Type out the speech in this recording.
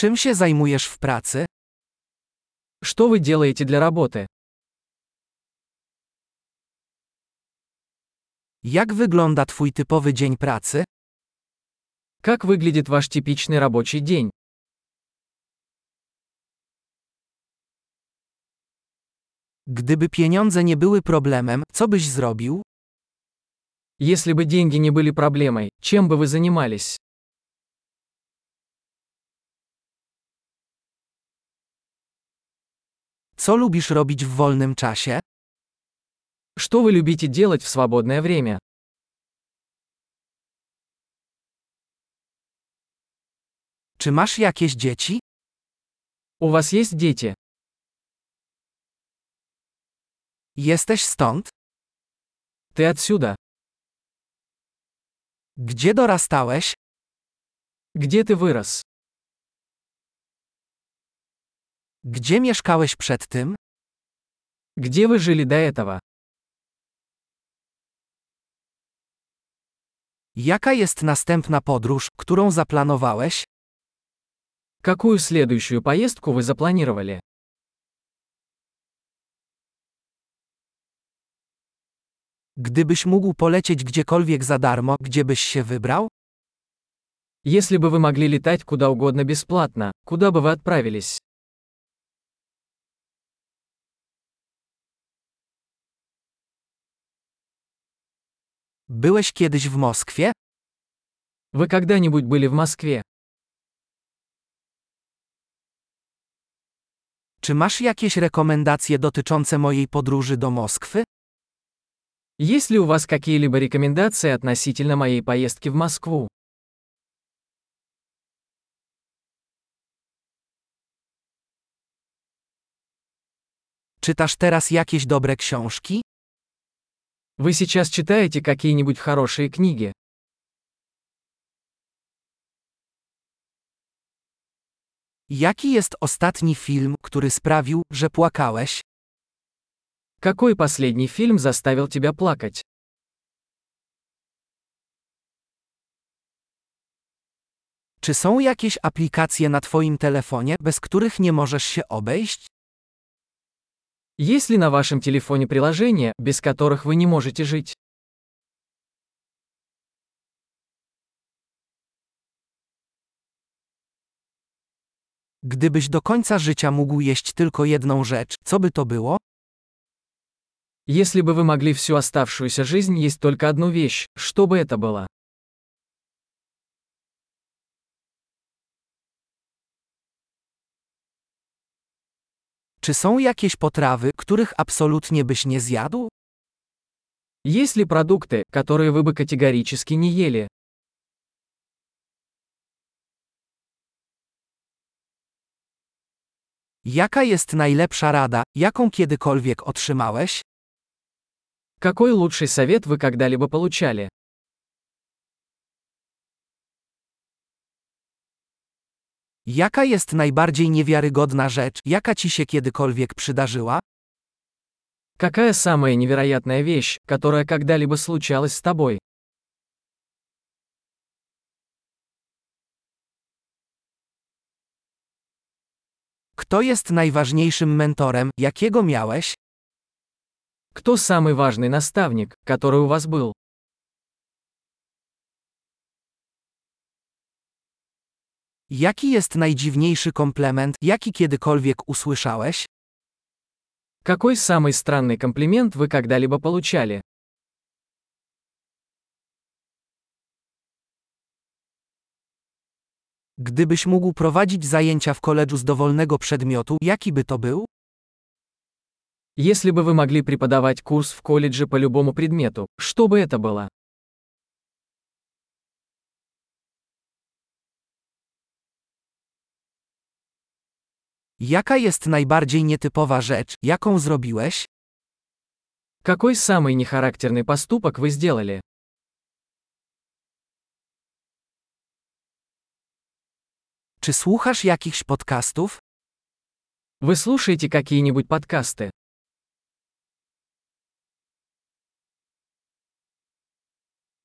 Czym się zajmujesz w pracy? Что вы делаете для работы? Jak wygląda Twój typowy dzień pracy? Как выглядит ваш типичный рабочий день? Gdyby pieniądze nie były problemem, co byś zrobił? Если бы деньги не были проблемой, чем бы вы занимались? Co lubisz robić w wolnym czasie? Что вы любите делать в свободное время? Czy masz jakieś dzieci? У вас есть дети? Jesteś stąd? Ты отсюда? Gdzie dorastałeś? Где ты вырос? Gdzie mieszkałeś przed tym? Где вы жили до этого? Jaka jest następna podróż, którą zaplanowałeś? Какую следующую поездку вы запланировали? Gdybyś mógł polecieć gdziekolwiek za darmo, gdzie byś się wybrał? Если бы вы могли летать куда угодно бесплатно, куда бы вы отправились? Byłeś kiedyś w Moskwie? Вы когда-нибудь были в Москве? Czy masz jakieś rekomendacje dotyczące mojej podróży do Moskwy? Есть ли у вас какие-либо рекомендации относительно моей поездки в Москву? Czytasz teraz jakieś dobre książki? Вы сейчас читаете какие-нибудь хорошие книги? Jaki jest ostatni film, który sprawił, że płakałeś? Какой последний фильм заставил тебя плакать? Czy są jakieś aplikacje na Twoim telefonie, bez których nie możesz się obejść? Есть ли на вашем телефоне приложения, без которых вы не можете жить? Gdybyś do końca życia mógł jeść tylko jedną rzecz, co by to było? Если бы вы могли всю оставшуюся жизнь есть только одну вещь, что бы это было? Czy są jakieś potrawy, których absolutnie byś nie zjadł? Есть ли продукты, которые вы бы категорически не ели? Jaka jest najlepsza rada, jaką kiedykolwiek otrzymałeś? Какой лучший совет вы когда-либо получали? Jaka jest najbardziej niewiarygodna rzecz, jaka ci się kiedykolwiek przydarzyła? Какая самая невероятная вещь, которая когда-либо случалась с тобой? Kto jest najważniejszym mentorem, jakiego miałeś? Кто самый важный наставник, который у вас был? Jaki jest najdziwniejszy komplement, jaki kiedykolwiek usłyszałeś? Какой самый странный комплимент вы когда-либо получали? Gdybyś mógł prowadzić zajęcia w koledżu z dowolnego przedmiotu, jaki by to był? Если бы вы могли преподавать курс в колледже по любому предмету, что бы это было? Jaka jest najbardziej nietypowa rzecz, jaką zrobiłeś? Какой самый нехарактерный поступок вы сделали? Czy słuchasz jakichś podcastów? Вы слушаете какие-нибудь подкасты?